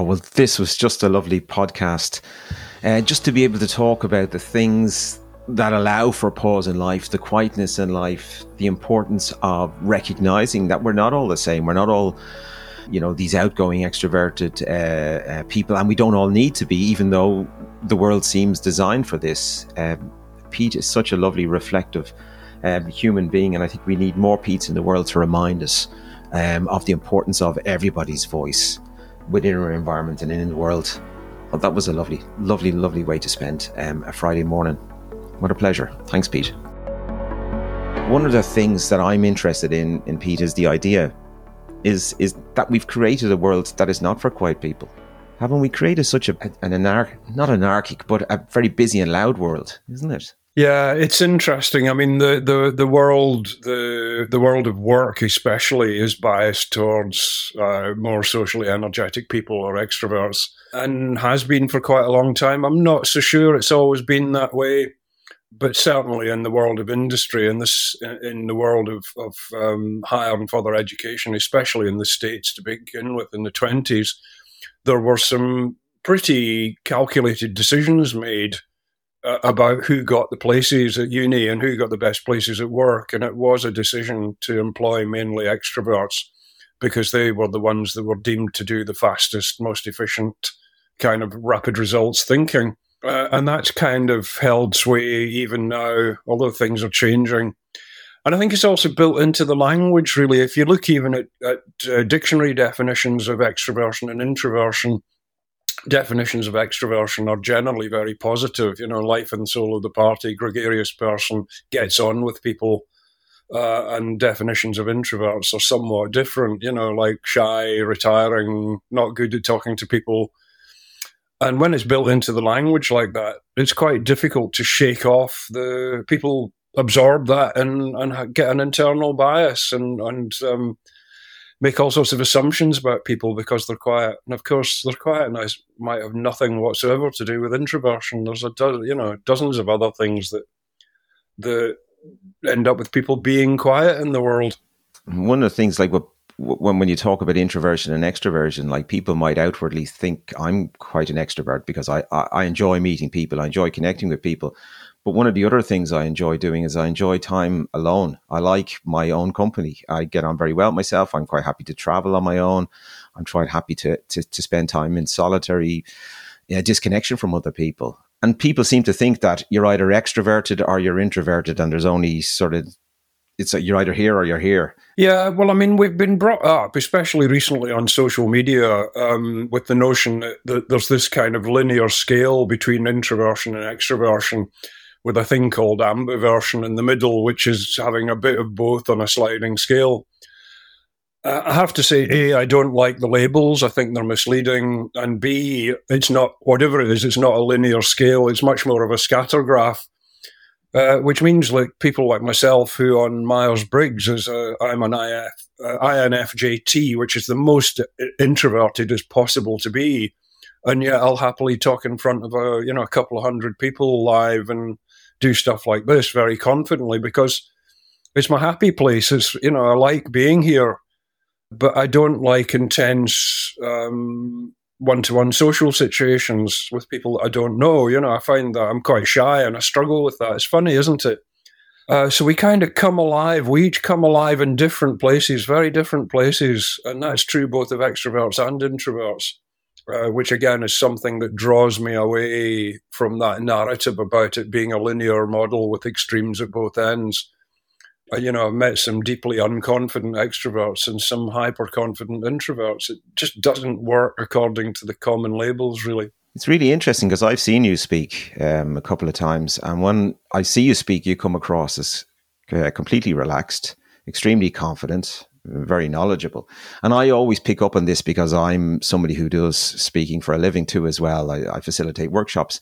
Oh, well, this was just a lovely podcast. Uh, just to be able to talk about the things that allow for pause in life, the quietness in life, the importance of recognizing that we're not all the same. We're not all, you know, these outgoing, extroverted uh, uh, people, and we don't all need to be, even though the world seems designed for this. Um, Pete is such a lovely, reflective um, human being, and I think we need more Pete's in the world to remind us um, of the importance of everybody's voice within our environment and in the world. That was a lovely, lovely, lovely way to spend um, a Friday morning. What a pleasure. Thanks, Pete. One of the things that I'm interested in, in Pete, is the idea is is that we've created a world that is not for quiet people. Haven't we created such a, an anarch, not anarchic, but a very busy and loud world, isn't it? Yeah, it's interesting. I mean, the, the, the world the the world of work, especially, is biased towards uh, more socially energetic people or extroverts, and has been for quite a long time. I'm not so sure it's always been that way, but certainly in the world of industry and this in the world of of um, higher and further education, especially in the states to begin with in the twenties, there were some pretty calculated decisions made about who got the places at uni and who got the best places at work. And it was a decision to employ mainly extroverts because they were the ones that were deemed to do the fastest, most efficient kind of rapid results thinking. Uh, and that's kind of held sway even now, although things are changing. And I think it's also built into the language, really. If you look even at, at uh, dictionary definitions of extroversion and introversion, definitions of extroversion are generally very positive. You know, life and soul of the party, gregarious person, gets on with people. Uh, and definitions of introverts are somewhat different, you know, like shy, retiring, not good at talking to people. And when it's built into the language like that, it's quite difficult to shake off the people absorb that and, and get an internal bias and, and um, make all sorts of assumptions about people because they're quiet. And of course, their quietness might have nothing whatsoever to do with introversion. There's a do- you know dozens of other things that that end up with people being quiet in the world. One of the things, like when when you talk about introversion and extroversion, like people might outwardly think I'm quite an extrovert because I, I, I enjoy meeting people, I enjoy connecting with people. But one of the other things I enjoy doing is I enjoy time alone. I like my own company. I get on very well myself. I'm quite happy to travel on my own. I'm quite happy to to, to spend time in solitary you know, disconnection from other people. And people seem to think that you're either extroverted or you're introverted, and there's only sort of it's you're either here or you're here. Yeah, well, I mean, we've been brought up, especially recently on social media, um, with the notion that, there's this kind of linear scale between introversion and extroversion with a thing called ambiversion in the middle, which is having a bit of both on a sliding scale. Uh, I have to say, A, I don't like the labels. I think they're misleading. And B, it's not, whatever it is, it's not a linear scale. It's much more of a scatter graph, uh, which means like people like myself who on Myers Briggs, is a, I'm an IF, uh, INFJT, which is the most introverted as possible to be. And yet I'll happily talk in front of a, you know, a couple of hundred people live and do stuff like this very confidently because it's my happy place. It's, you know, I like being here, but I don't like intense one to one social situations with people that I don't know. You know, I find that I'm quite shy and I struggle with that. It's funny, isn't it? Uh, so we kind of come alive. We each come alive in different places, very different places. And that's true both of extroverts and introverts uh, which again is something that draws me away from that narrative about it being a linear model with extremes at both ends. Uh, you know, I've met some deeply unconfident extroverts and some hyper confident introverts. It just doesn't work according to the common labels, really. It's really interesting because I've seen you speak um, a couple of times, and when I see you speak, you come across as uh, completely relaxed, extremely confident, very knowledgeable. And I always pick up on this because I'm somebody who does speaking for a living too as well. I, I, facilitate workshops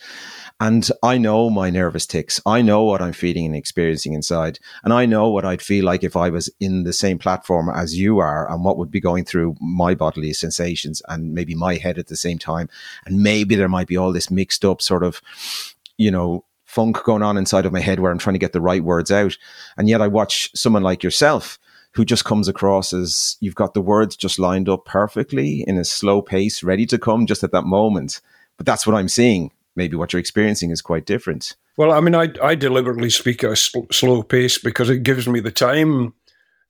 and I know my nervous tics. I know what I'm feeling and experiencing inside. And I know what I'd feel like if I was in the same platform as you are and what would be going through my bodily sensations and maybe my head at the same time. And maybe there might be all this mixed up sort of, you know, funk going on inside of my head where I'm trying to get the right words out. And yet I watch someone like yourself who just comes across as you've got the words just lined up perfectly in a slow pace, ready to come just at that moment. But that's what I'm seeing. Maybe what you're experiencing is quite different. Well, I mean, I, I deliberately speak at a sl- slow pace because it gives me the time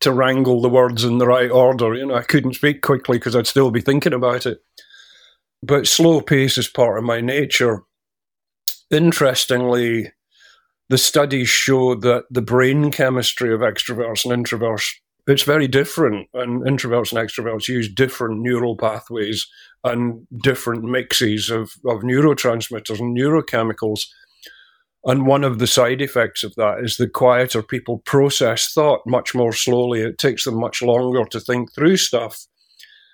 to wrangle the words in the right order. You know, I couldn't speak quickly because I'd still be thinking about it. But slow pace is part of my nature. Interestingly, the studies show that the brain chemistry of extroverts and introverts it's very different and introverts and extroverts use different neural pathways and different mixes of, of neurotransmitters and neurochemicals and one of the side effects of that is the quieter people process thought much more slowly. It takes them much longer to think through stuff,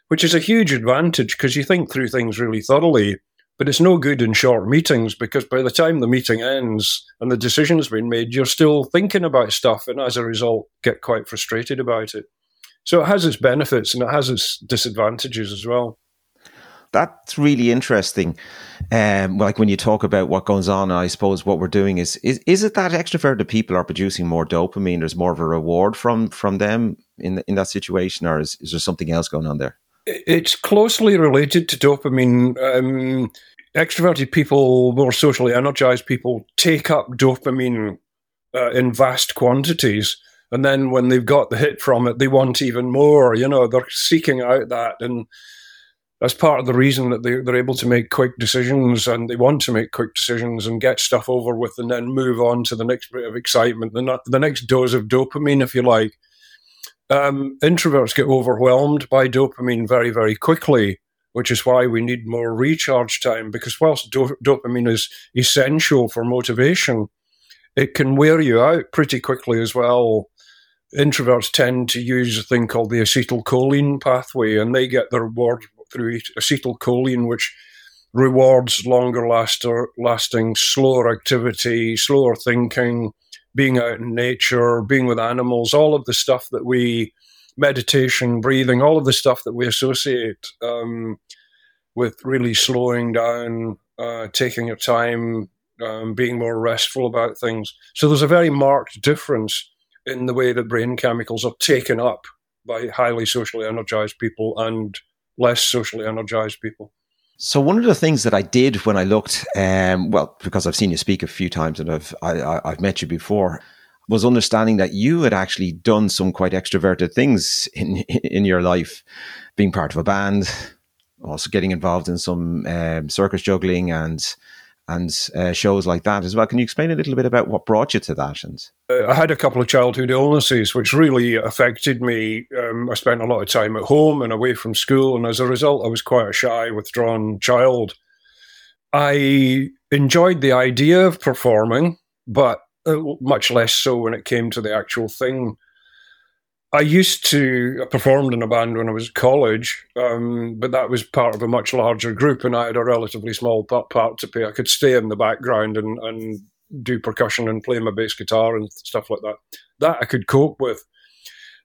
which is a huge advantage because you think through things really thoroughly. But it's no good in short meetings because by the time the meeting ends and the decision's been made, you're still thinking about stuff and as a result get quite frustrated about it. So it has its benefits and it has its disadvantages as well that's really interesting. Um, like when you talk about what goes on, I suppose what we're doing is is is it that extroverted people are producing more dopamine? There's more of a reward from from them in in that situation, or is, is there something else going on there? It's closely related to dopamine. Um, extroverted people, more socially energized people, take up dopamine uh, in vast quantities. And then when they've got the hit from it, they want even more. You know, they're seeking out that. And that's part of the reason that they, they're able to make quick decisions and they want to make quick decisions and get stuff over with and then move on to the next bit of excitement, the, the next dose of dopamine, if you like. Um, introverts get overwhelmed by dopamine very, very quickly, which is why we need more recharge time because whilst do- dopamine is essential for motivation, it can wear you out pretty quickly as well. Introverts tend to use a thing called the acetylcholine pathway, and they get their reward through acetylcholine, which rewards longer laster, lasting, slower activity, slower thinking, being out in nature, being with animals, all of the stuff that we, meditation, breathing, all of the stuff that we associate um, with really slowing down, uh, taking your time, um, being more restful about things. So there's a very marked difference in the way that brain chemicals are taken up by highly socially energized people and less socially energized people. So one of the things that I did when I looked, um, well, because I've seen you speak a few times and I've I, have met you before, was understanding that you had actually done some quite extroverted things in in your life, being part of a band, also getting involved in some um, circus juggling and and uh, shows like that as well. Can you explain a little bit about what brought you to that? And uh, I had a couple of childhood illnesses which really affected me. Um, I spent a lot of time at home and away from school, and as a result, I was quite a shy, withdrawn child. I enjoyed the idea of performing, but uh, much less so when it came to the actual thing. I used to I performed in a band when I was at college, um, but that was part of a much larger group, and I had a relatively small part, part to play. I could stay in the background and, and do percussion and play my bass guitar and stuff like that. That I could cope with,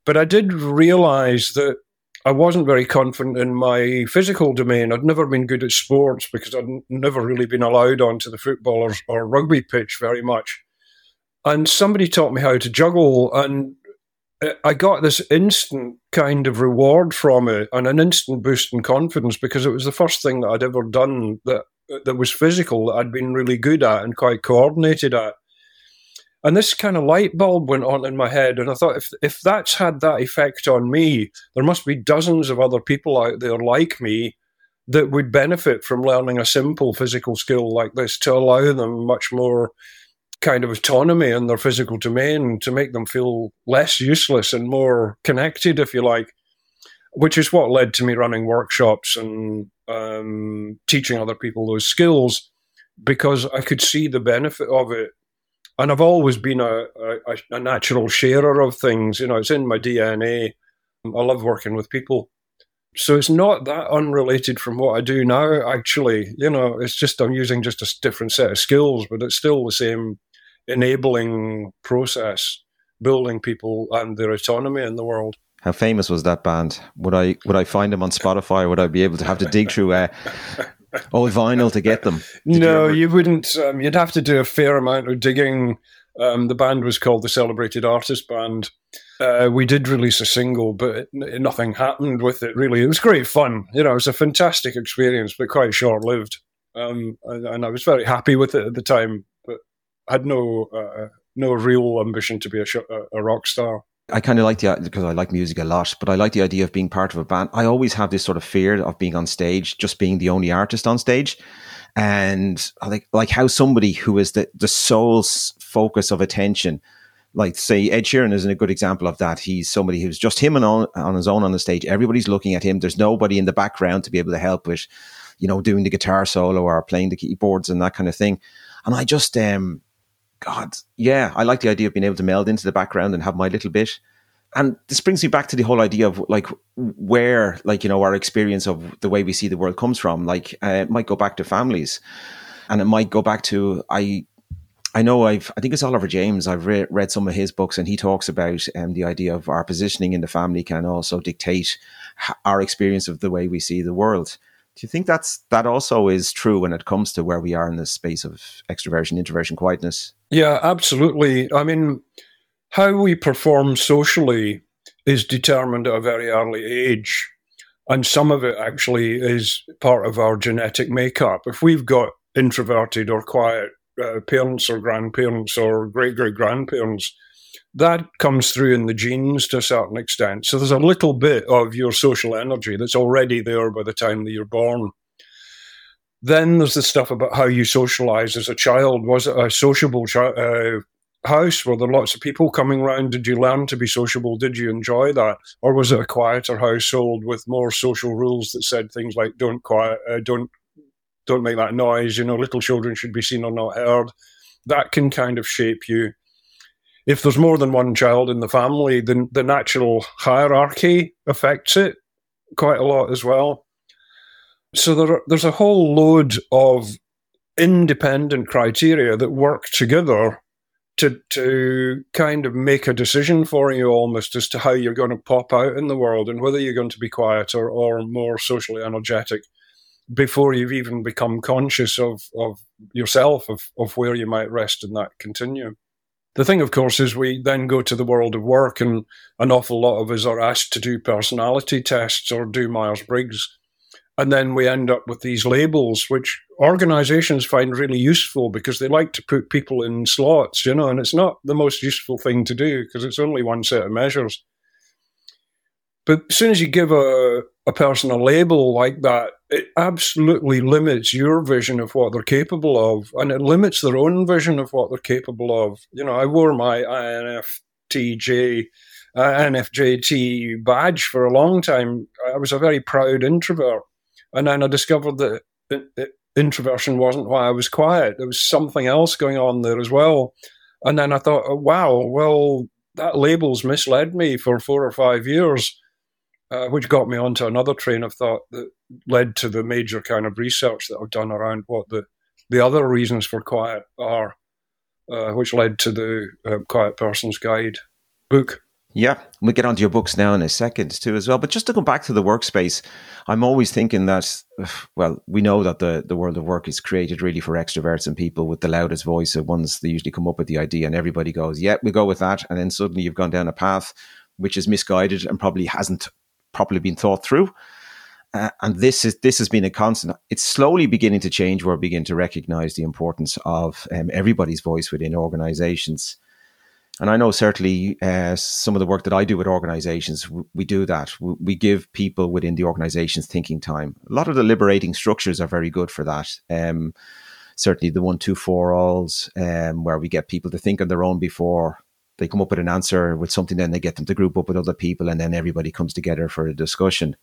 but I did realize that I wasn't very confident in my physical domain. I'd never been good at sports because I'd never really been allowed onto the football or, or rugby pitch very much. And somebody taught me how to juggle, and Uh, I got this instant kind of reward from it and an instant boost in confidence because it was the first thing that I'd ever done that that was physical that I'd been really good at and quite coordinated at. And this kind of light bulb went on in my head, and I thought if if that's had that effect on me, there must be dozens of other people out there like me that would benefit from learning a simple physical skill like this to allow them much more kind of autonomy in their physical domain to make them feel less useless and more connected, if you like, which is what led to me running workshops and um, teaching other people those skills because I could see the benefit of it. And I've always been a, a, a natural sharer of things. You know, it's in my DNA. I love working with people. So it's not that unrelated from what I do now, actually. You know, it's just I'm using just a different set of skills, but it's still the same enabling process, building people and their autonomy in the world. How famous was that band? Would I would I find them on Spotify? Or would I be able to have to dig through uh, old vinyl to get them? Did no, you, you wouldn't. Um, you'd have to do a fair amount of digging. Um, the band was called the Celebrated Artist Band, Uh, we did release a single, but it, nothing happened with it really. It was great fun. You know, it was a fantastic experience, but quite short lived. Um, and, and, I was very happy with it at the time, had no uh, no real ambition to be a, sh- a rock star. I kind of like the because I like music a lot, but I like the idea of being part of a band. I always have this sort of fear of being on stage, just being the only artist on stage, and like like how somebody who is the the sole focus of attention, like say Ed Sheeran is a good example of that. He's somebody who's just him and on on his own on the stage. Everybody's looking at him. There's nobody in the background to be able to help with, you know, doing the guitar solo or playing the keyboards and that kind of thing. And I just um God, yeah, I like the idea of being able to meld into the background and have my little bit. And this brings me back to the whole idea of like where, like, you know, our experience of the way we see the world comes from. Like, uh, it might go back to families and it might go back to, I, I know I've, I think it's Oliver James. I've re- read some of his books and he talks about um, the idea of our positioning in the family can also dictate our experience of the way we see the world. Do you think that's that also is true when it comes to where we are in the space of extroversion, introversion, quietness? Yeah, absolutely. I mean, how we perform socially is determined at a very early age. And some of it actually is part of our genetic makeup. If we've got introverted or quiet uh, parents or grandparents or great great grandparents, that comes through in the genes to a certain extent. So there's a little bit of your social energy that's already there by the time that you're born. Then there's the stuff about how you socialize as a child. Was it a sociable chi- uh, house? Were there lots of people coming around? Did you learn to be sociable? Did you enjoy that? Or was it a quieter household with more social rules that said things like "don't quiet, uh, don't don't make that noise"? You know, little children should be seen or not heard. That can kind of shape you if there's more than one child in the family, then the natural hierarchy affects it quite a lot as well. So there are, there's a whole load of independent criteria that work together to to kind of make a decision for you almost as to how you're going to pop out in the world and whether you're going to be quieter or more socially energetic before you've even become conscious of, of yourself, of, of where you might rest in that continuum. The thing, of course, is we then go to the world of work, and an awful lot of us are asked to do personality tests or do Myers Briggs. And then we end up with these labels, which organizations find really useful because they like to put people in slots, you know, and it's not the most useful thing to do because it's only one set of measures. But as soon as you give a, a person a label like that, it absolutely limits your vision of what they're capable of, and it limits their own vision of what they're capable of. You know, I wore my INFTJ, uh, INFJT badge for a long time. I was a very proud introvert, and then I discovered that it, introversion wasn't why I was quiet. There was something else going on there as well. And then I thought, oh, wow, well, that label's misled me for four or five years uh, which got me onto another train of thought that led to the major kind of research that I've done around what the, the other reasons for quiet are, uh, which led to the uh, Quiet Person's Guide book. Yeah, we'll get onto your books now in a second too, as well. But just to go back to the workspace, I'm always thinking that, well, we know that the, the world of work is created really for extroverts and people with the loudest voice. So ones they usually come up with the idea, and everybody goes, "Yeah, we go with that," and then suddenly you've gone down a path which is misguided and probably hasn't properly been thought through. Uh, and this is this has been a constant. It's slowly beginning to change. Where we begin to recognise the importance of um, everybody's voice within organisations. And I know certainly uh, some of the work that I do with organisations, we, we do that. We, we, give people within the organisations thinking time. A lot of the liberating structures are very good for that. Um, certainly the one, two, four alls, um, where we get people to think on their own before they come up with an answer with something, then they get them to group up with other people, and then everybody comes together for a discussion.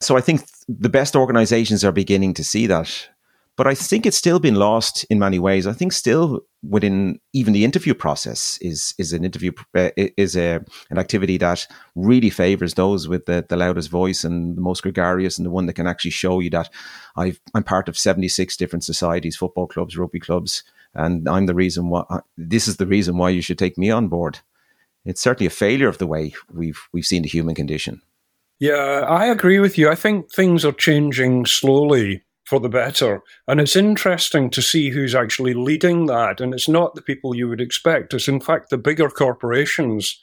So I think the best organizations are beginning to see that. But I think it's still been lost in many ways. I think still within even the interview process is is an interview uh, is a an activity that really favors those with the, the loudest voice and the most gregarious and the one that can actually show you that i am part of 76 different societies, football clubs, rugby clubs, and I'm the reason why uh, this is the reason why you should take me on board. It's certainly a failure of the way we've we've seen the human condition. Yeah, I agree with you. I think things are changing slowly for the better, and it's interesting to see who's actually leading that. And it's not the people you would expect. It's in fact the bigger corporations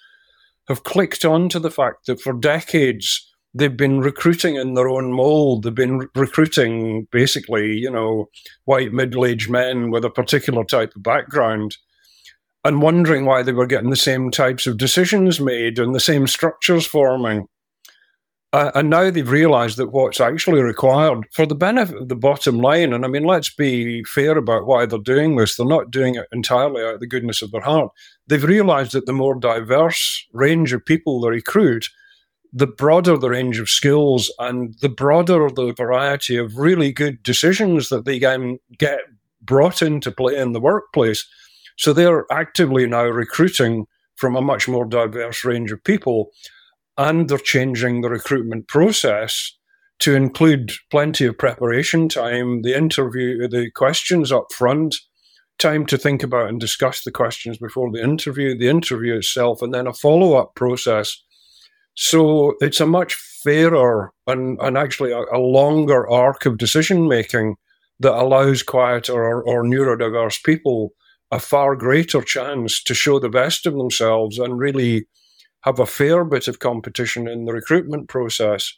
have clicked on to the fact that for decades they've been recruiting in their own mold. They've been re- recruiting basically, you know, white middle aged men with a particular type of background and wondering why they were getting the same types of decisions made and the same structures forming. Uh, and now they've realized that what's actually required for the benefit of the bottom line, and I mean, let's be fair about why they're doing this. They're not doing it entirely out of the goodness of their heart. They've realized that the more diverse range of people they recruit, the broader the range of skills and the broader the variety of really good decisions that they can get brought into play in the workplace. So they're actively now recruiting from a much more diverse range of people and they're changing the recruitment process to include plenty of preparation time, the interview, the questions up front, time to think about and discuss the questions before the interview, the interview itself, and then a follow up process. So it's a much fairer and, and actually a, a longer arc of decision making that allows quieter or, or neurodiverse people a far greater chance to show the best of themselves and really have a fair bit of competition in the recruitment process.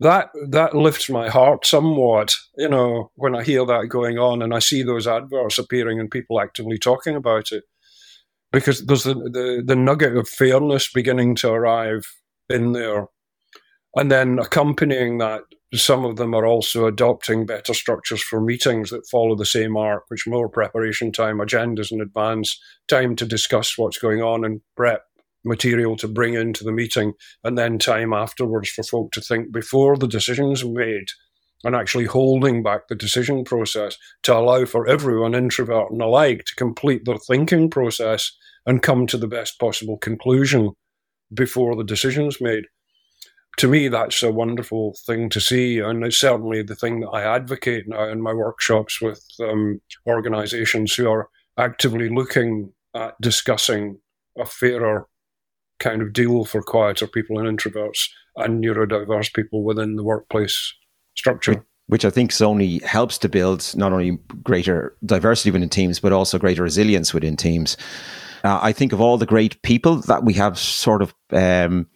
That that lifts my heart somewhat, you know, when I hear that going on and I see those adverts appearing and people actively talking about it. Because there's the, the, the nugget of fairness beginning to arrive in there. And then accompanying that, some of them are also adopting better structures for meetings that follow the same arc, which more preparation time, agendas in advance, time to discuss what's going on and prep material to bring into the meeting, and then time afterwards for folk to think before the decisions made and actually holding back the decision process to allow for everyone, introvert and alike, to complete their thinking process and come to the best possible conclusion before the decision's made. To me, that's a wonderful thing to see, and it's certainly the thing that I advocate now in my workshops with um, organisations who are actively looking at discussing a fairer kind of deal for quieter people and introverts and neurodiverse people within the workplace structure. Which I think only helps to build not only greater diversity within teams, but also greater resilience within teams. Uh, I think of all the great people that we have sort of um,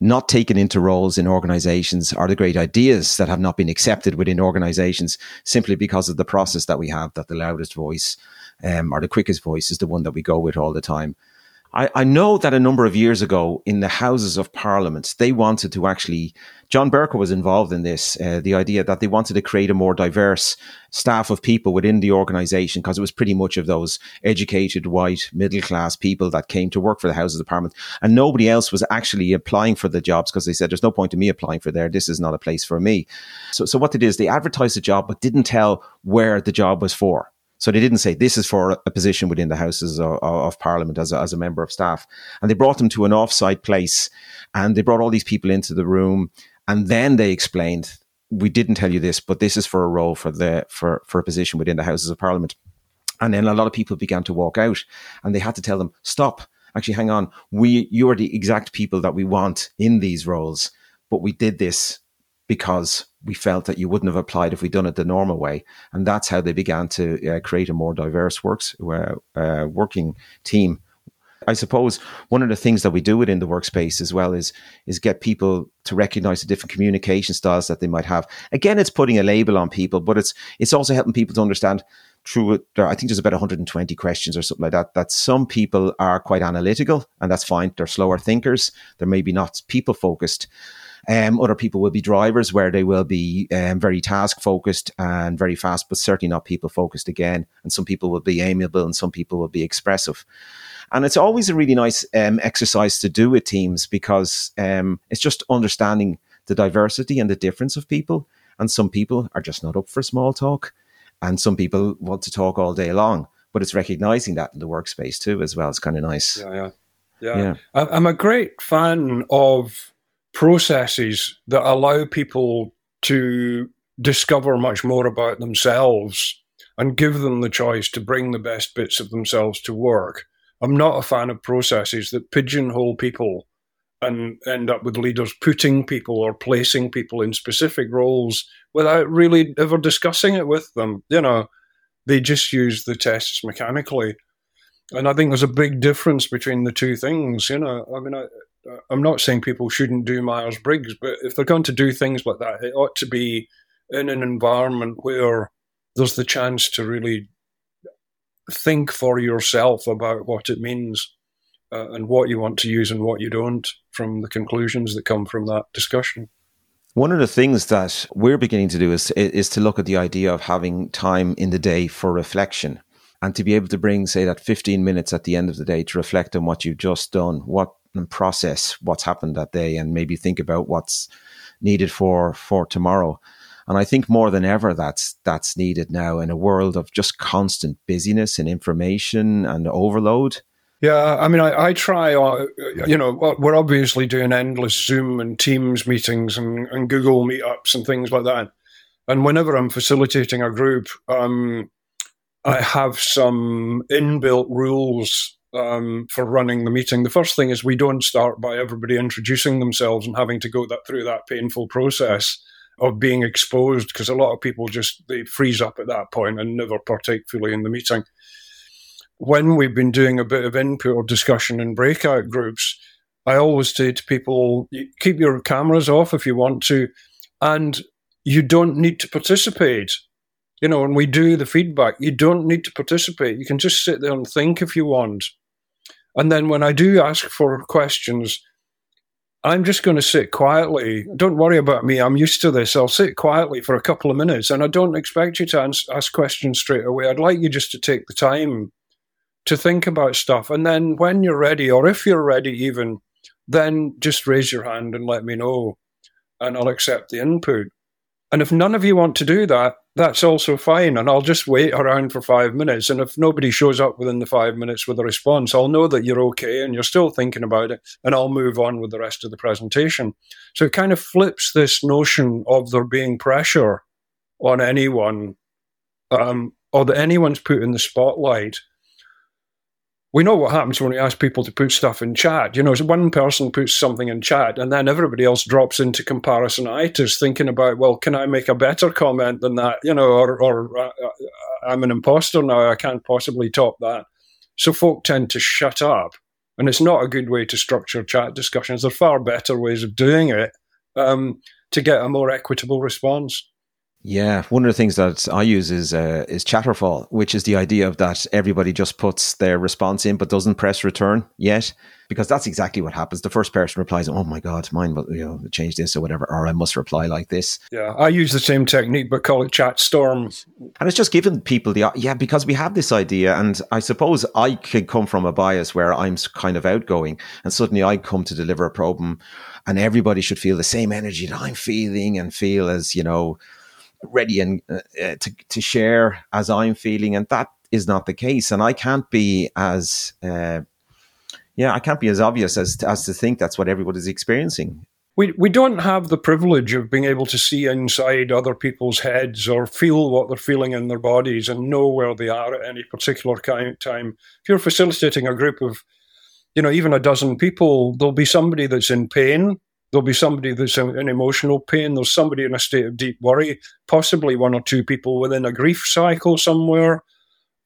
not taken into roles in organizations are the great ideas that have not been accepted within organizations simply because of the process that we have that the loudest voice um, or the quickest voice is the one that we go with all the time. I, I, know that a number of years ago in the Houses of Parliament, they wanted to actually, John Bercow was involved in this, uh, the idea that they wanted to create a more diverse staff of people within the organisation because it was pretty much of those educated, white, middle class people that came to work for the Houses of Parliament. And nobody else was actually applying for the jobs because they said, there's no point in me applying for there. This is not a place for me. So, so what they did is they advertised the job, but didn't tell where the job was for. So they didn't say this is for a position within the Houses of, of Parliament as a, as a member of staff. And they brought them to an offsite place and they brought all these people into the room. And then they explained, we didn't tell you this, but this is for a role for the, for, for a position within the Houses of Parliament. And then a lot of people began to walk out and they had to tell them, stop, actually hang on. We, you are the exact people that we want in these roles, but we did this because we felt that you wouldn't have applied if we'd done it the normal way. And that's how they began to uh, create a more diverse works uh, working team. I suppose one of the things that we do within the workspace as well is is get people to recognize the different communication styles that they might have. Again, it's putting a label on people, but it's it's also helping people to understand through. I think there's about 120 questions or something like that. That some people are quite analytical, and that's fine. They're slower thinkers. They're maybe not people focused. Um, other people will be drivers where they will be um, very task focused and very fast, but certainly not people focused again. And some people will be amiable and some people will be expressive. And it's always a really nice um, exercise to do with teams because um, it's just understanding the diversity and the difference of people. And some people are just not up for small talk, and some people want to talk all day long. But it's recognizing that in the workspace too, as well. It's kind of nice. Yeah, yeah. Yeah. yeah. I'm a great fan of processes that allow people to discover much more about themselves and give them the choice to bring the best bits of themselves to work. I'm not a fan of processes that pigeonhole people and end up with leaders putting people or placing people in specific roles without really ever discussing it with them. You know, they just use the tests mechanically. And I think there's a big difference between the two things. You know, I mean, I, I'm not saying people shouldn't do Myers Briggs, but if they're going to do things like that, it ought to be in an environment where there's the chance to really think for yourself about what it means uh, and what you want to use and what you don't from the conclusions that come from that discussion. One of the things that we're beginning to do is is to look at the idea of having time in the day for reflection and to be able to bring say that 15 minutes at the end of the day to reflect on what you've just done, what and process what's happened that day and maybe think about what's needed for for tomorrow. And I think more than ever that's that's needed now in a world of just constant busyness and information and overload. Yeah, I mean, I, I try, uh, you know, we're obviously doing endless Zoom and Teams meetings and, and Google meetups and things like that. And whenever I'm facilitating a group, um, I have some inbuilt rules um, for running the meeting. The first thing is we don't start by everybody introducing themselves and having to go that through that painful process of being exposed because a lot of people just they freeze up at that point and never partake fully in the meeting when we've been doing a bit of input or discussion in breakout groups, I always say to people, keep your cameras off if you want to, and you don't need to participate. You know, when we do the feedback, you don't need to participate. You can just sit there and think if you want. And then when I do ask for questions, I'm just going to sit quietly. Don't worry about me. I'm used to this. I'll sit quietly for a couple of minutes and I don't expect you to ask questions straight away. I'd like you just to take the time to think about stuff. And then when you're ready, or if you're ready, even, then just raise your hand and let me know, and I'll accept the input. And if none of you want to do that, that's also fine. And I'll just wait around for five minutes. And if nobody shows up within the five minutes with a response, I'll know that you're okay and you're still thinking about it. And I'll move on with the rest of the presentation. So it kind of flips this notion of there being pressure on anyone um, or that anyone's put in the spotlight we know what happens when we ask people to put stuff in chat. You know, so one person puts something in chat and then everybody else drops into comparisonitis thinking about, well, can I make a better comment than that? You know, or, or uh, uh, I'm an imposter now. I can't possibly top that. So folk tend to shut up. And it's not a good way to structure chat discussions. There are far better ways of doing it um, to get a more equitable response. Yeah, one of the things that I use is uh, is Chatterfall, which is the idea of that everybody just puts their response in but doesn't press return yet, because that's exactly what happens. The first person replies, "Oh my god, mine, but you know, change this or whatever," or I must reply like this. Yeah, I use the same technique, but call it chat storm. And it's just giving people the yeah, because we have this idea, and I suppose I could come from a bias where I'm kind of outgoing, and suddenly I come to deliver a problem, and everybody should feel the same energy that I'm feeling and feel as you know ready and uh, uh, to to share as I'm feeling, and that is not the case. And I can't be as uh, yeah, I can't be as obvious as as to think that's what everybody's experiencing. We we don't have the privilege of being able to see inside other people's heads or feel what they're feeling in their bodies and know where they are at any particular time. If you're facilitating a group of, you know, even a dozen people, there'll be somebody that's in pain There'll be somebody that's in emotional pain. There's somebody in a state of deep worry, possibly one or two people within a grief cycle somewhere.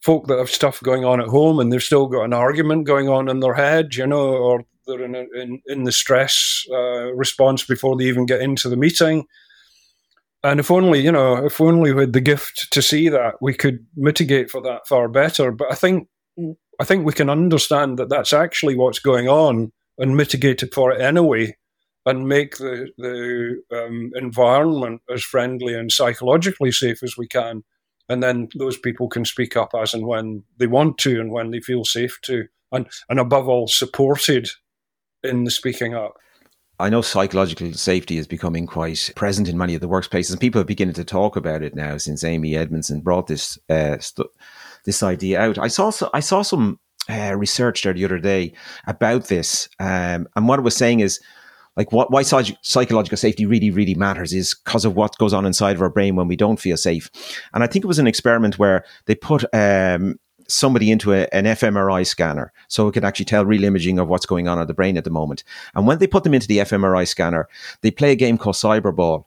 Folk that have stuff going on at home and they've still got an argument going on in their head, you know, or they're in, in, in the stress uh, response before they even get into the meeting. And if only, you know, if only we had the gift to see that, we could mitigate for that far better. But I think, I think we can understand that that's actually what's going on and mitigate it for it anyway and make the the um, environment as friendly and psychologically safe as we can. And then those people can speak up as and when they want to, and when they feel safe to, and and above all, supported in the speaking up. I know psychological safety is becoming quite present in many of the workplaces, and people are beginning to talk about it now since Amy Edmondson brought this uh, st- this idea out. I saw so, I saw some uh, research there the other day about this, um, and what it was saying is like what, why psychological safety really, really matters is because of what goes on inside of our brain when we don't feel safe. And I think it was an experiment where they put um, somebody into a, an fMRI scanner so it could actually tell real imaging of what's going on in the brain at the moment. And when they put them into the fMRI scanner, they play a game called Cyberball.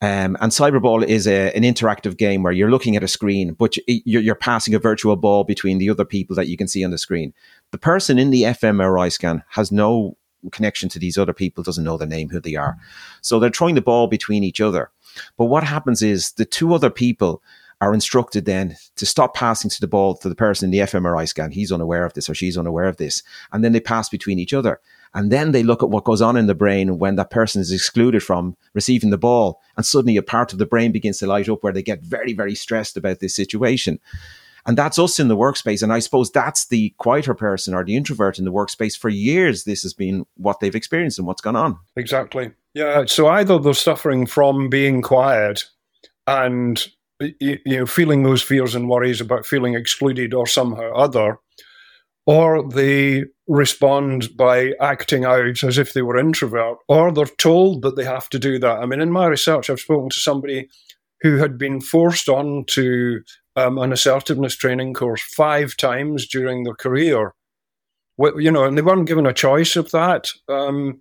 Um, and Cyberball is a, an interactive game where you're looking at a screen, but you're, you're, passing a virtual ball between the other people that you can see on the screen. The person in the fMRI scan has no connection to these other people, doesn't know their name, who they are. So they're throwing the ball between each other. But what happens is the two other people are instructed then to stop passing to the ball to the person in the fMRI scan. He's unaware of this or she's unaware of this. And then they pass between each other. And then they look at what goes on in the brain when that person is excluded from receiving the ball. And suddenly a part of the brain begins to light up where they get very, very stressed about this situation. And that's us in the workspace. And I suppose that's the quieter person or the introvert in the workspace. For years, this has been what they've experienced and what's gone on. Exactly. Yeah. So either they're suffering from being quiet and you, know feeling those fears and worries about feeling excluded or somehow other, or they respond by acting out as if they were introvert, or they're told that they have to do that. I mean, in my research, I've spoken to somebody who had been forced on to um, an assertiveness training course five times during their career. You know, and they weren't given a choice of that. Um,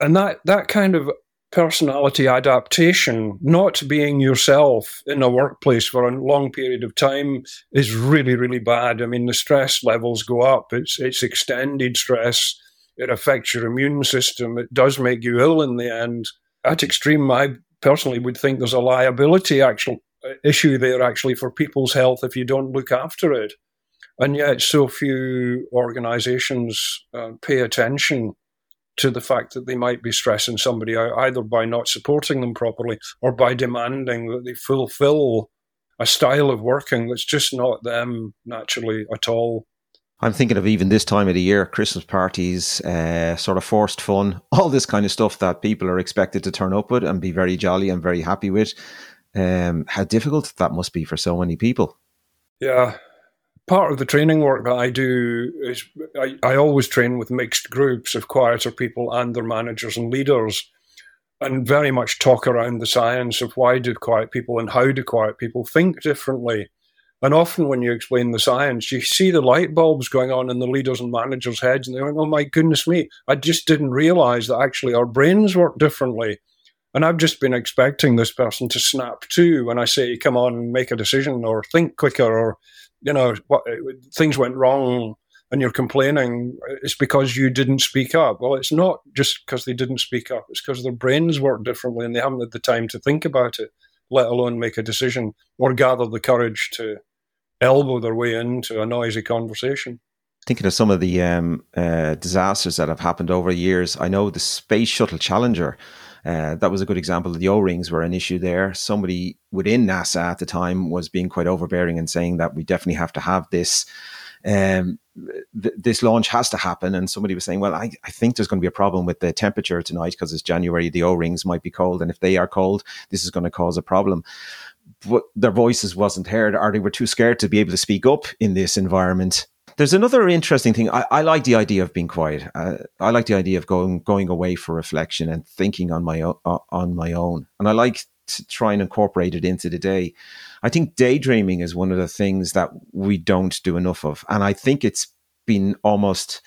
and that that kind of personality adaptation, not being yourself in a workplace for a long period of time, is really, really bad. I mean, the stress levels go up. It's it's extended stress. It affects your immune system. It does make you ill in the end. At extreme, I personally would think there's a liability actual issue there actually for people's health if you don't look after it. And yet, so few organizations uh, pay attention to the fact that they might be stressing somebody out either by not supporting them properly or by demanding that they fulfill a style of working that's just not them naturally at all. I'm thinking of even this time of the year, Christmas parties, uh, sort of forced fun, all this kind of stuff that people are expected to turn up with and be very jolly and very happy with. Um, how difficult that must be for so many people. Yeah, part of the training work that I do is I, I always train with mixed groups of quieter people and their managers and leaders and very much talk around the science of why do quiet people and how do quiet people think differently. And often when you explain the science, you see the light bulbs going on in the leaders and managers' heads, and they're went, Oh my goodness me, I just didn't realize that actually our brains work differently. And I've just been expecting this person to snap to when I say, Come on, make a decision or think quicker or you know, what, things went wrong and you're complaining, it's because you didn't speak up. Well, it's not just because they didn't speak up, it's because their brains work differently and they haven't had the time to think about it, let alone make a decision or gather the courage to elbow their way into a noisy conversation. Thinking of some of the um, uh, disasters that have happened over the years, I know the Space Shuttle Challenger uh, that was a good example. The O rings were an issue there. Somebody within NASA at the time was being quite overbearing and saying that we definitely have to have this. Um, th- this launch has to happen. And somebody was saying, well, I, I think there's going to be a problem with the temperature tonight because it's January. The O rings might be cold. And if they are cold, this is going to cause a problem. But their voices wasn't heard, or they were too scared to be able to speak up in this environment. There's another interesting thing. I, I like the idea of being quiet. Uh, I like the idea of going going away for reflection and thinking on my o- on my own. And I like to try and incorporate it into the day. I think daydreaming is one of the things that we don't do enough of, and I think it's been almost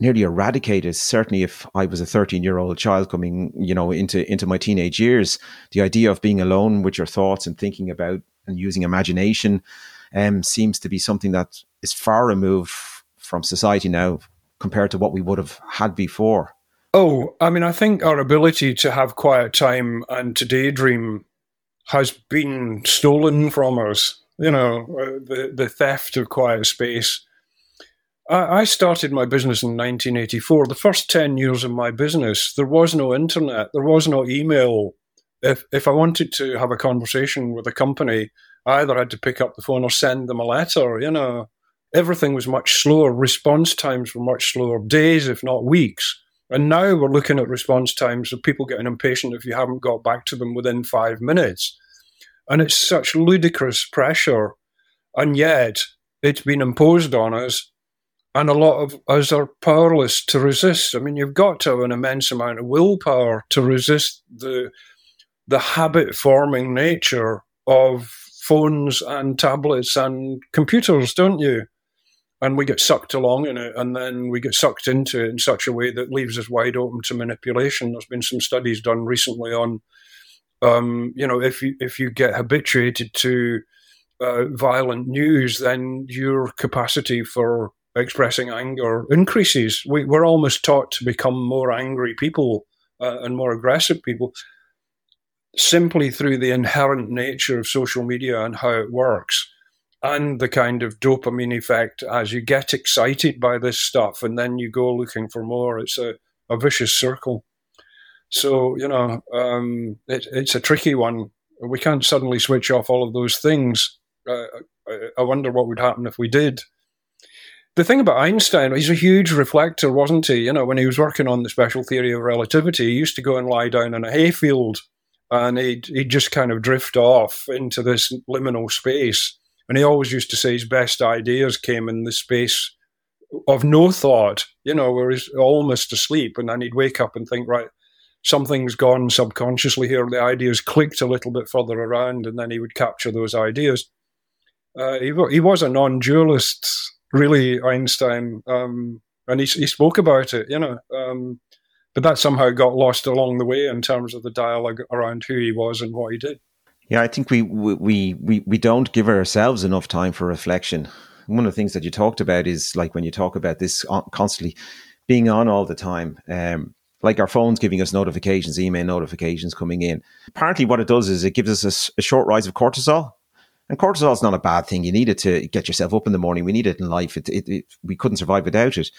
nearly eradicated. Certainly, if I was a 13 year old child coming, you know, into into my teenage years, the idea of being alone with your thoughts and thinking about and using imagination um, seems to be something that is far removed from society now compared to what we would have had before. Oh, I mean, I think our ability to have quiet time and to daydream has been stolen from us. You know, the, the theft of quiet space. I, I started my business in 1984. The first 10 years of my business, there was no internet, there was no email. If, if I wanted to have a conversation with a company, I either had to pick up the phone or send them a letter, you know everything was much slower. Response times were much slower, days, if not weeks. And now we're looking at response times of people getting impatient if you haven't got back to them within five minutes. And it's such ludicrous pressure. And yet it's been imposed on us. And a lot of us are powerless to resist. I mean, you've got to have an immense amount of willpower to resist the, the habit forming nature of phones and tablets and computers, don't you? And we get sucked along in it, and then we get sucked into it in such a way that leaves us wide open to manipulation. There's been some studies done recently on, um, you know, if you if you get habituated to uh, violent news, then your capacity for expressing anger increases. We, we're almost taught to become more angry people uh, and more aggressive people simply through the inherent nature of social media and how it works and the kind of dopamine effect as you get excited by this stuff and then you go looking for more. It's a, a vicious circle. So, you know, um, it, it's a tricky one. We can't suddenly switch off all of those things. Uh, I wonder what would happen if we did. The thing about Einstein, he's a huge reflector, wasn't he? You know, when he was working on the special theory of relativity, he used to go and lie down in a hayfield and he'd, he'd just kind of drift off into this liminal space. And he always used to say his best ideas came in the space of no thought, you know, where he's almost asleep. And then he'd wake up and think, right, something's gone subconsciously here. The ideas clicked a little bit further around, and then he would capture those ideas. Uh, he, he was a non dualist, really, Einstein. Um, and he, he spoke about it, you know. Um, but that somehow got lost along the way in terms of the dialogue around who he was and what he did. Yeah, I think we we we we don't give ourselves enough time for reflection. One of the things that you talked about is like when you talk about this constantly being on all the time. Um, like our phones giving us notifications, email notifications coming in. Apparently, what it does is it gives us a, a short rise of cortisol, and cortisol is not a bad thing. You need it to get yourself up in the morning. We need it in life. It, it, it, we couldn't survive without it.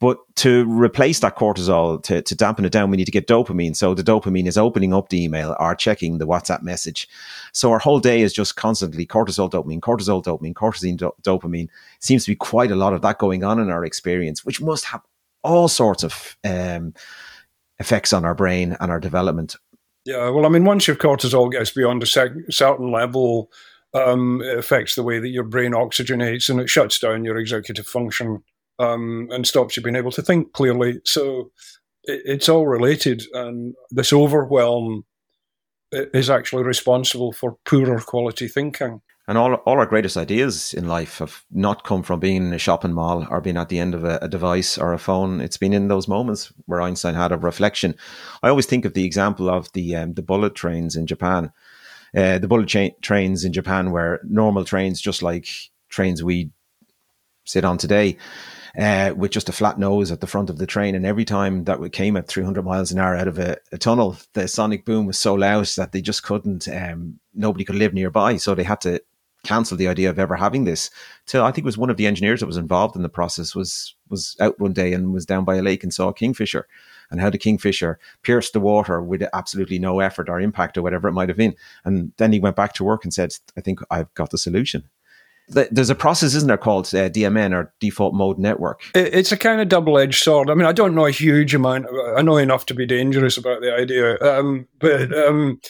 But to replace that cortisol, to, to dampen it down, we need to get dopamine. So the dopamine is opening up the email or checking the WhatsApp message. So our whole day is just constantly cortisol, dopamine, cortisol, dopamine, cortisol, do- dopamine. Seems to be quite a lot of that going on in our experience, which must have all sorts of um, effects on our brain and our development. Yeah, well, I mean, once your cortisol gets beyond a certain level, um, it affects the way that your brain oxygenates and it shuts down your executive function um, and stops you being able to think clearly. So it, it's all related, and this overwhelm is actually responsible for poorer quality thinking. And all, all our greatest ideas in life have not come from being in a shopping mall or being at the end of a, a, device or a phone. It's been in those moments where Einstein had a reflection. I always think of the example of the um, the bullet trains in Japan uh, the bullet cha- trains in Japan were normal trains, just like trains we sit on today, uh, with just a flat nose at the front of the train. And every time that we came at 300 miles an hour out of a, a tunnel, the sonic boom was so loud that they just couldn't, um, nobody could live nearby. So they had to cancel the idea of ever having this. Till I think it was one of the engineers that was involved in the process was was out one day and was down by a lake and saw a kingfisher and how the kingfisher pierced the water with absolutely no effort or impact or whatever it might have been. And then he went back to work and said, I think I've got the solution. There's a process, isn't there, called uh, DMN or default mode network? It's a kind of double edged sword. I mean, I don't know a huge amount. I know enough to be dangerous about the idea. Um, but um,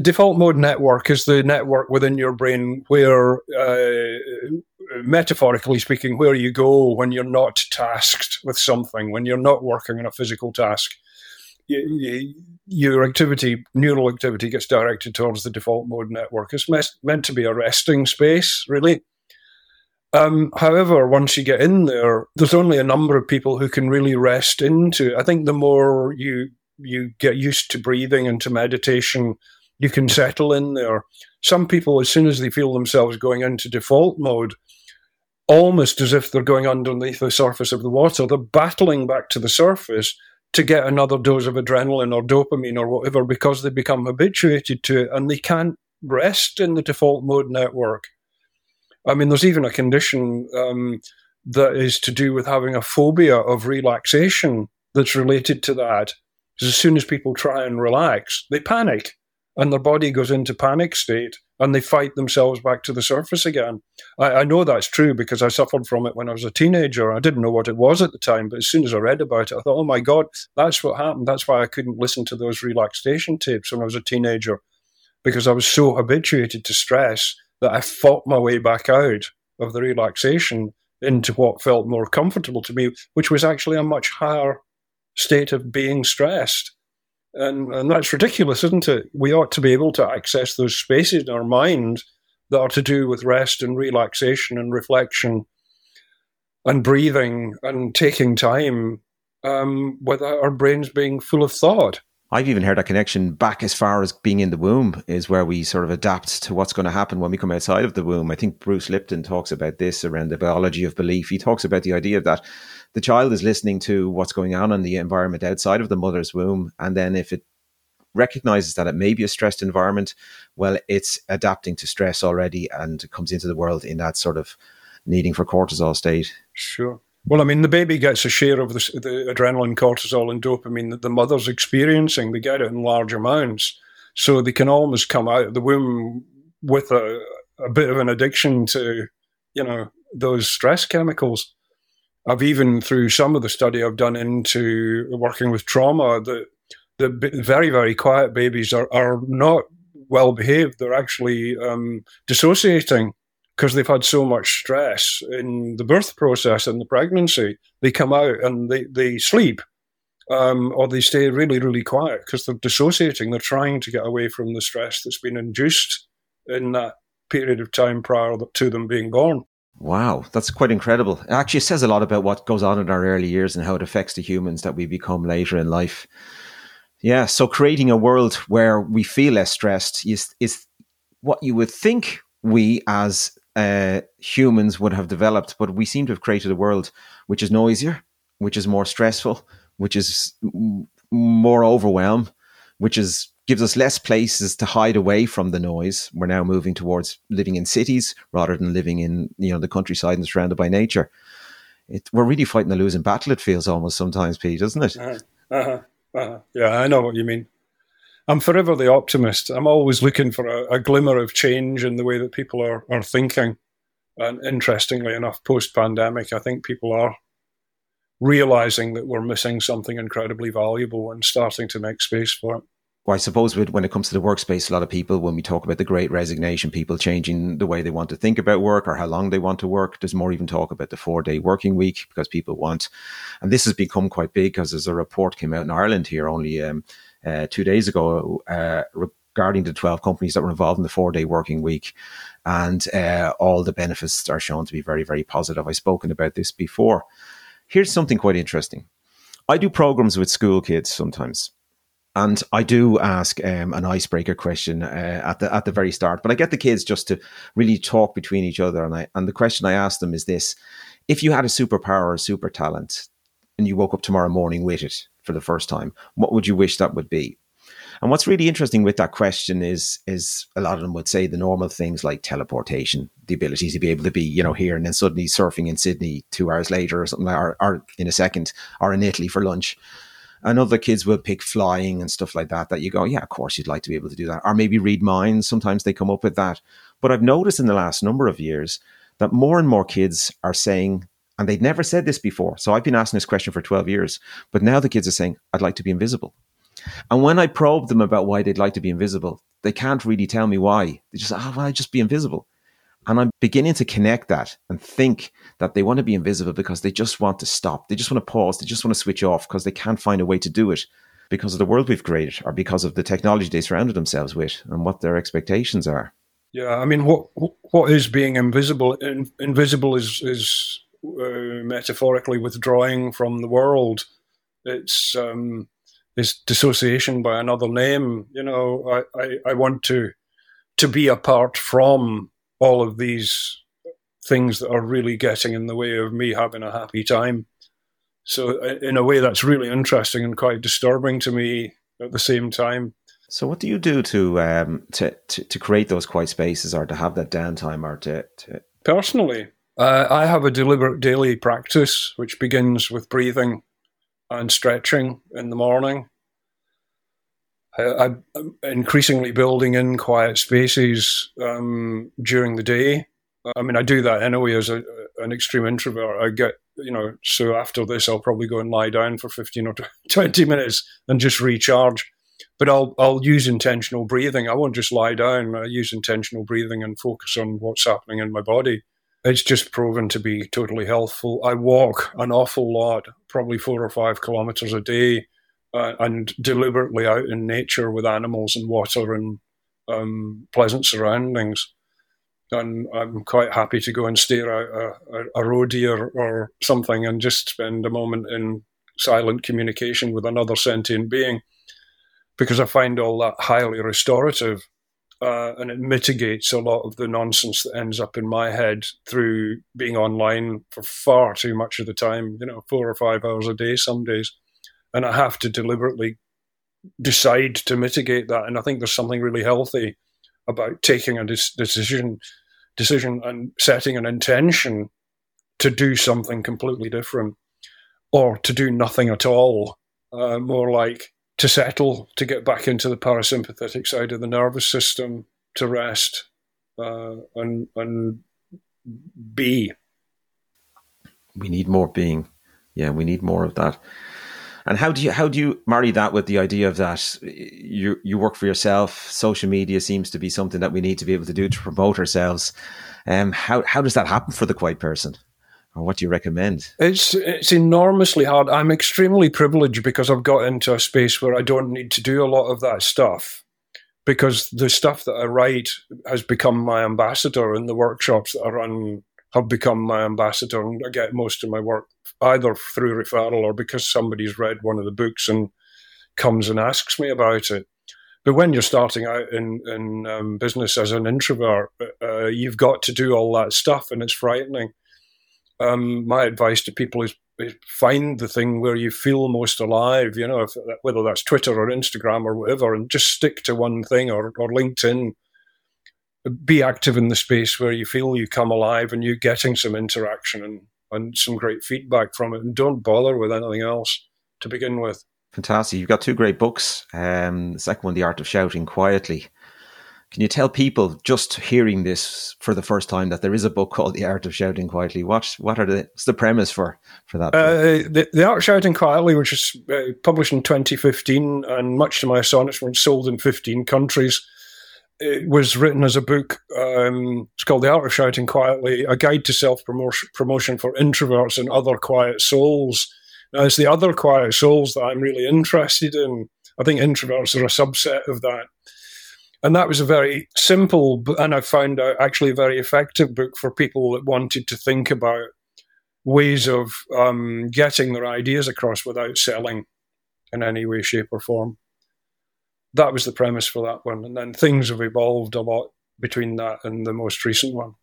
default mode network is the network within your brain where uh, metaphorically speaking, where you go when you're not tasked with something, when you're not working on a physical task. You, you, your activity, neural activity, gets directed towards the default mode network. It's mes- meant to be a resting space, really. Um, however, once you get in there, there's only a number of people who can really rest into. I think the more you you get used to breathing and to meditation, you can settle in there. Some people, as soon as they feel themselves going into default mode, almost as if they're going underneath the surface of the water. They're battling back to the surface to get another dose of adrenaline or dopamine or whatever because they become habituated to it and they can't rest in the default mode network. I mean, there's even a condition um, that is to do with having a phobia of relaxation that's related to that. As soon as people try and relax, they panic and their body goes into panic state and they fight themselves back to the surface again. I, I, know that's true because I suffered from it when I was a teenager. I didn't know what it was at the time, but as soon as I read about it, I thought, oh my God, that's what happened. That's why I couldn't listen to those relaxation tapes when I was a teenager because I was so habituated to stress that I fought my way back out of the relaxation into what felt more comfortable to me, which was actually a much higher state of being stressed. And, and that's ridiculous, isn't it? We ought to be able to access those spaces in our mind that are to do with rest and relaxation and reflection and breathing and taking time um, without our brains being full of thought. I've even heard that connection back as far as being in the womb is where we sort of adapt to what's going to happen when we come outside of the womb. I think Bruce Lipton talks about this around the biology of belief. He talks about the idea that the child is listening to what's going on in the environment outside of the mother's womb. And then if it recognizes that it may be a stressed environment, well, it's adapting to stress already and comes into the world in that sort of needing for cortisol state. Sure. Well, I mean, the baby gets a share of the, the adrenaline, cortisol, and dopamine that the mother's experiencing. They get it in large amounts. So they can almost come out of the womb with a, a bit of an addiction to, you know, those stress chemicals. I've even, through some of the study I've done into working with trauma, the, the very, very quiet babies are, are not well behaved. They're actually um, dissociating because they've had so much stress in the birth process and the pregnancy, they come out and they, they sleep um, or they stay really, really quiet because they're dissociating. They're trying to get away from the stress that's been induced in that period of time prior to them being born. Wow, that's quite incredible. It actually says a lot about what goes on in our early years and how it affects the humans that we become later in life. Yeah, so creating a world where we feel less stressed is, is what you would think we as uh, humans would have developed, but we seem to have created a world which is noisier, which is more stressful, which is m- more overwhelmed, which is gives us less places to hide away from the noise. We're now moving towards living in cities rather than living in you know the countryside and surrounded by nature. It, we're really fighting a losing battle. It feels almost sometimes, Pete, doesn't it? Uh-huh. Uh-huh. Uh-huh. Yeah, I know what you mean. I'm forever the optimist. I'm always looking for a, a glimmer of change in the way that people are, are thinking. And interestingly enough, post pandemic, I think people are realizing that we're missing something incredibly valuable and starting to make space for it. Well, I suppose when it comes to the workspace, a lot of people, when we talk about the great resignation, people changing the way they want to think about work or how long they want to work, there's more even talk about the four day working week because people want, and this has become quite big because there's a report came out in Ireland here only um, uh, two days ago uh, regarding the 12 companies that were involved in the four day working week. And uh, all the benefits are shown to be very, very positive. I've spoken about this before. Here's something quite interesting. I do programs with school kids sometimes. And I do ask um, an icebreaker question uh, at the at the very start, but I get the kids just to really talk between each other. And I and the question I ask them is this: If you had a superpower or a super talent, and you woke up tomorrow morning with it, for the first time, what would you wish that would be? And what's really interesting with that question is is a lot of them would say the normal things like teleportation, the ability to be able to be, you know, here and then suddenly surfing in Sydney two hours later or something, or, or in a second, or in Italy for lunch. And other kids will pick flying and stuff like that. That you go, yeah, of course you'd like to be able to do that, or maybe read minds. Sometimes they come up with that. But I've noticed in the last number of years that more and more kids are saying and they'd never said this before. So I've been asking this question for 12 years. But now the kids are saying, I'd like to be invisible. And when I probe them about why they'd like to be invisible, they can't really tell me why. They just, oh, well, I'd just be invisible. And I'm beginning to connect that and think that they want to be invisible because they just want to stop. They just want to pause. They just want to switch off because they can't find a way to do it because of the world we've created or because of the technology they surrounded themselves with and what their expectations are. Yeah, I mean, what what is being invisible? In, invisible is is uh, metaphorically withdrawing from the world. It's um, it's dissociation by another name. You know, I, I, I want to to be apart from all of these things that are really getting in the way of me having a happy time. So, in a way, that's really interesting and quite disturbing to me at the same time. So, what do you do to um, to, to, to create those quiet spaces, or to have that downtime, or to, to... personally? Uh, I have a deliberate daily practice which begins with breathing and stretching in the morning. I, am increasingly building in quiet spaces um, during the day. I mean, I do that anyway as a, an extreme introvert. I get, you know, so after this, I'll probably go and lie down for 15 or 20 minutes and just recharge. But I'll, I'll use intentional breathing. I won't just lie down. I use intentional breathing and focus on what's happening in my body it's just proven to be totally helpful. I walk an awful lot, probably four or five kilometers a day, uh, and deliberately out in nature with animals and water and um, pleasant surroundings. And I'm quite happy to go and stare at a, a, a roe deer or something and just spend a moment in silent communication with another sentient being. because I find all that highly restorative. Uh, and it mitigates a lot of the nonsense that ends up in my head through being online for far too much of the time, you know, four or five hours a day some days. And I have to deliberately decide to mitigate that. And I think there's something really healthy about taking a decision, decision and setting an intention to do something completely different or to do nothing at all. Uh, more like to settle, to get back into the parasympathetic side of the nervous system, to rest, uh, and and be. We need more being. Yeah, we need more of that. And how do you how do you marry that with the idea of that you you work for yourself? Social media seems to be something that we need to be able to do to promote ourselves. Um, how how does that happen for the quiet person? or what do you recommend? It's it's enormously hard. I'm extremely privileged because I've got into a space where I don't need to do a lot of that stuff because the stuff that I write has become my ambassador and the workshops that I run have become my ambassador and I get most of my work either through referral or because somebody's read one of the books and comes and asks me about it. But when you're starting out in, in um, business as an introvert, uh, you've got to do all that stuff and it's frightening um, my advice to people is, is, find the thing where you feel most alive, you know, if, whether that's Twitter or Instagram or whatever, and just stick to one thing or, or LinkedIn. Be active in the space where you feel you come alive and you're getting some interaction and, and some great feedback from it. And don't bother with anything else to begin with. Fantastic. You've got two great books. Um, the second one, The Art of Shouting Quietly. Can you tell people just hearing this for the first time that there is a book called The Art of Shouting Quietly? What what are the what's the premise for for that? Uh, the, the Art of Shouting Quietly, which was uh, published in 2015, and much to my astonishment, sold in 15 countries. It was written as a book. Um, it's called The Art of Shouting Quietly: A Guide to Self Promotion for Introverts and Other Quiet Souls. Now, it's the other quiet souls that I'm really interested in. I think introverts are a subset of that and that was a very simple and I found out actually a very effective book for people that wanted to think about ways of um, getting their ideas across without selling in any way, shape, or form. That was the premise for that one, and then things have evolved a lot between that and the most recent one.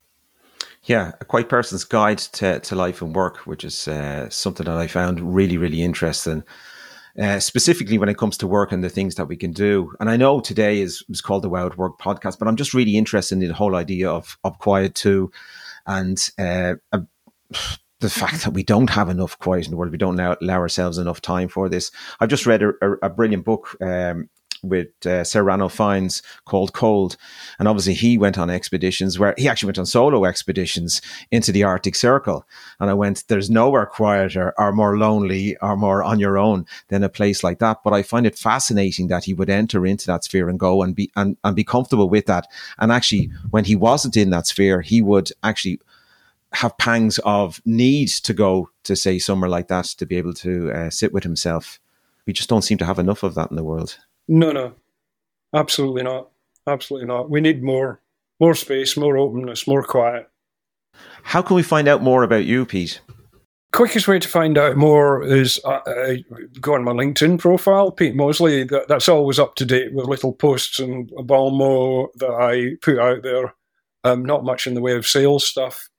Yeah, a quiet person's guide to, to life and work, which is uh, something that I found really, really interesting uh, specifically when it comes to work and the things that we can do. And I know today is, is called the Wild Work podcast, but I'm just really interested in the whole idea of, of quiet too. And uh, uh, the fact that we don't have enough quiet in the world, we don't allow, ourselves enough time for this. I've just read a, a, a brilliant book um, with uh, Sir Ranulph Fiennes called Cold. And obviously, he went on expeditions where he actually went on solo expeditions into the Arctic Circle. And I went, there's nowhere quieter or more lonely or more on your own than a place like that. But I find it fascinating that he would enter into that sphere and go and be and, and be comfortable with that. And actually, when he wasn't in that sphere, he would actually have pangs of need to go to say somewhere like that to be able to uh, sit with himself. We just don't seem to have enough of that in the world. No, no, absolutely not. Absolutely not. We need more, more space, more openness, more quiet. How can we find out more about you, Pete? Quickest way to find out more is uh, uh, go on my LinkedIn profile, Pete Mosley. That, that's always up to date with little posts and a balmo that I put out there. Um, not much in the way of sales stuff.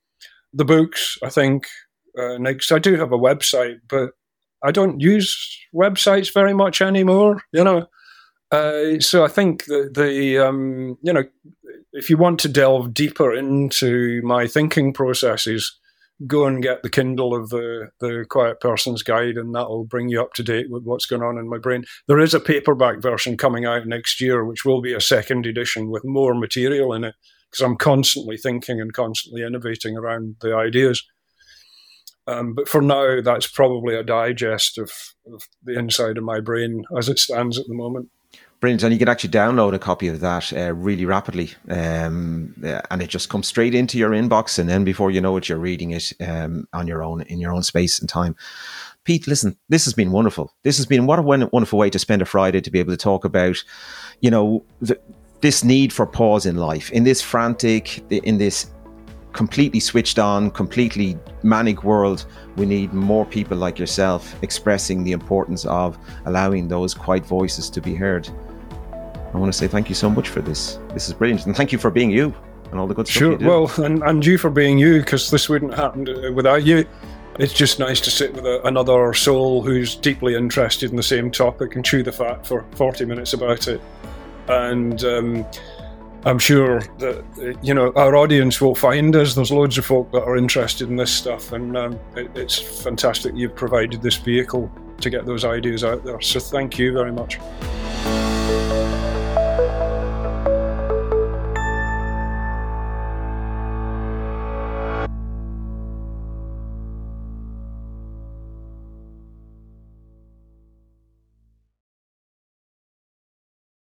The books, I think, uh, next. I do have a website, but I don't use websites very much anymore. You know, uh, so I think that the um, you know if you want to delve deeper into my thinking processes, go and get the Kindle of the the Quiet Person's Guide, and that will bring you up to date with what's going on in my brain. There is a paperback version coming out next year, which will be a second edition with more material in it, because I'm constantly thinking and constantly innovating around the ideas. Um, but for now, that's probably a digest of, of the inside of my brain as it stands at the moment. Brilliant. And you can actually download a copy of that uh, really rapidly. Um, and it just comes straight into your inbox. And then before you know it, you're reading it um, on your own, in your own space and time. Pete, listen, this has been wonderful. This has been what a wonderful way to spend a Friday to be able to talk about, you know, the, this need for pause in life, in this frantic, in this completely switched on, completely manic world, we need more people like yourself expressing the importance of allowing those quiet voices to be heard. I want to say thank you so much for this. This is brilliant. And thank you for being you and all the good sure. stuff you do. Well, and, and you for being you, because this wouldn't happen without you. It's just nice to sit with a, another soul who's deeply interested in the same topic and chew the fat for 40 minutes about it. And um, I'm sure that you know our audience will find us. There's loads of folk that are interested in this stuff, and um, it, it's fantastic you've provided this vehicle to get those ideas out there. So thank you very much.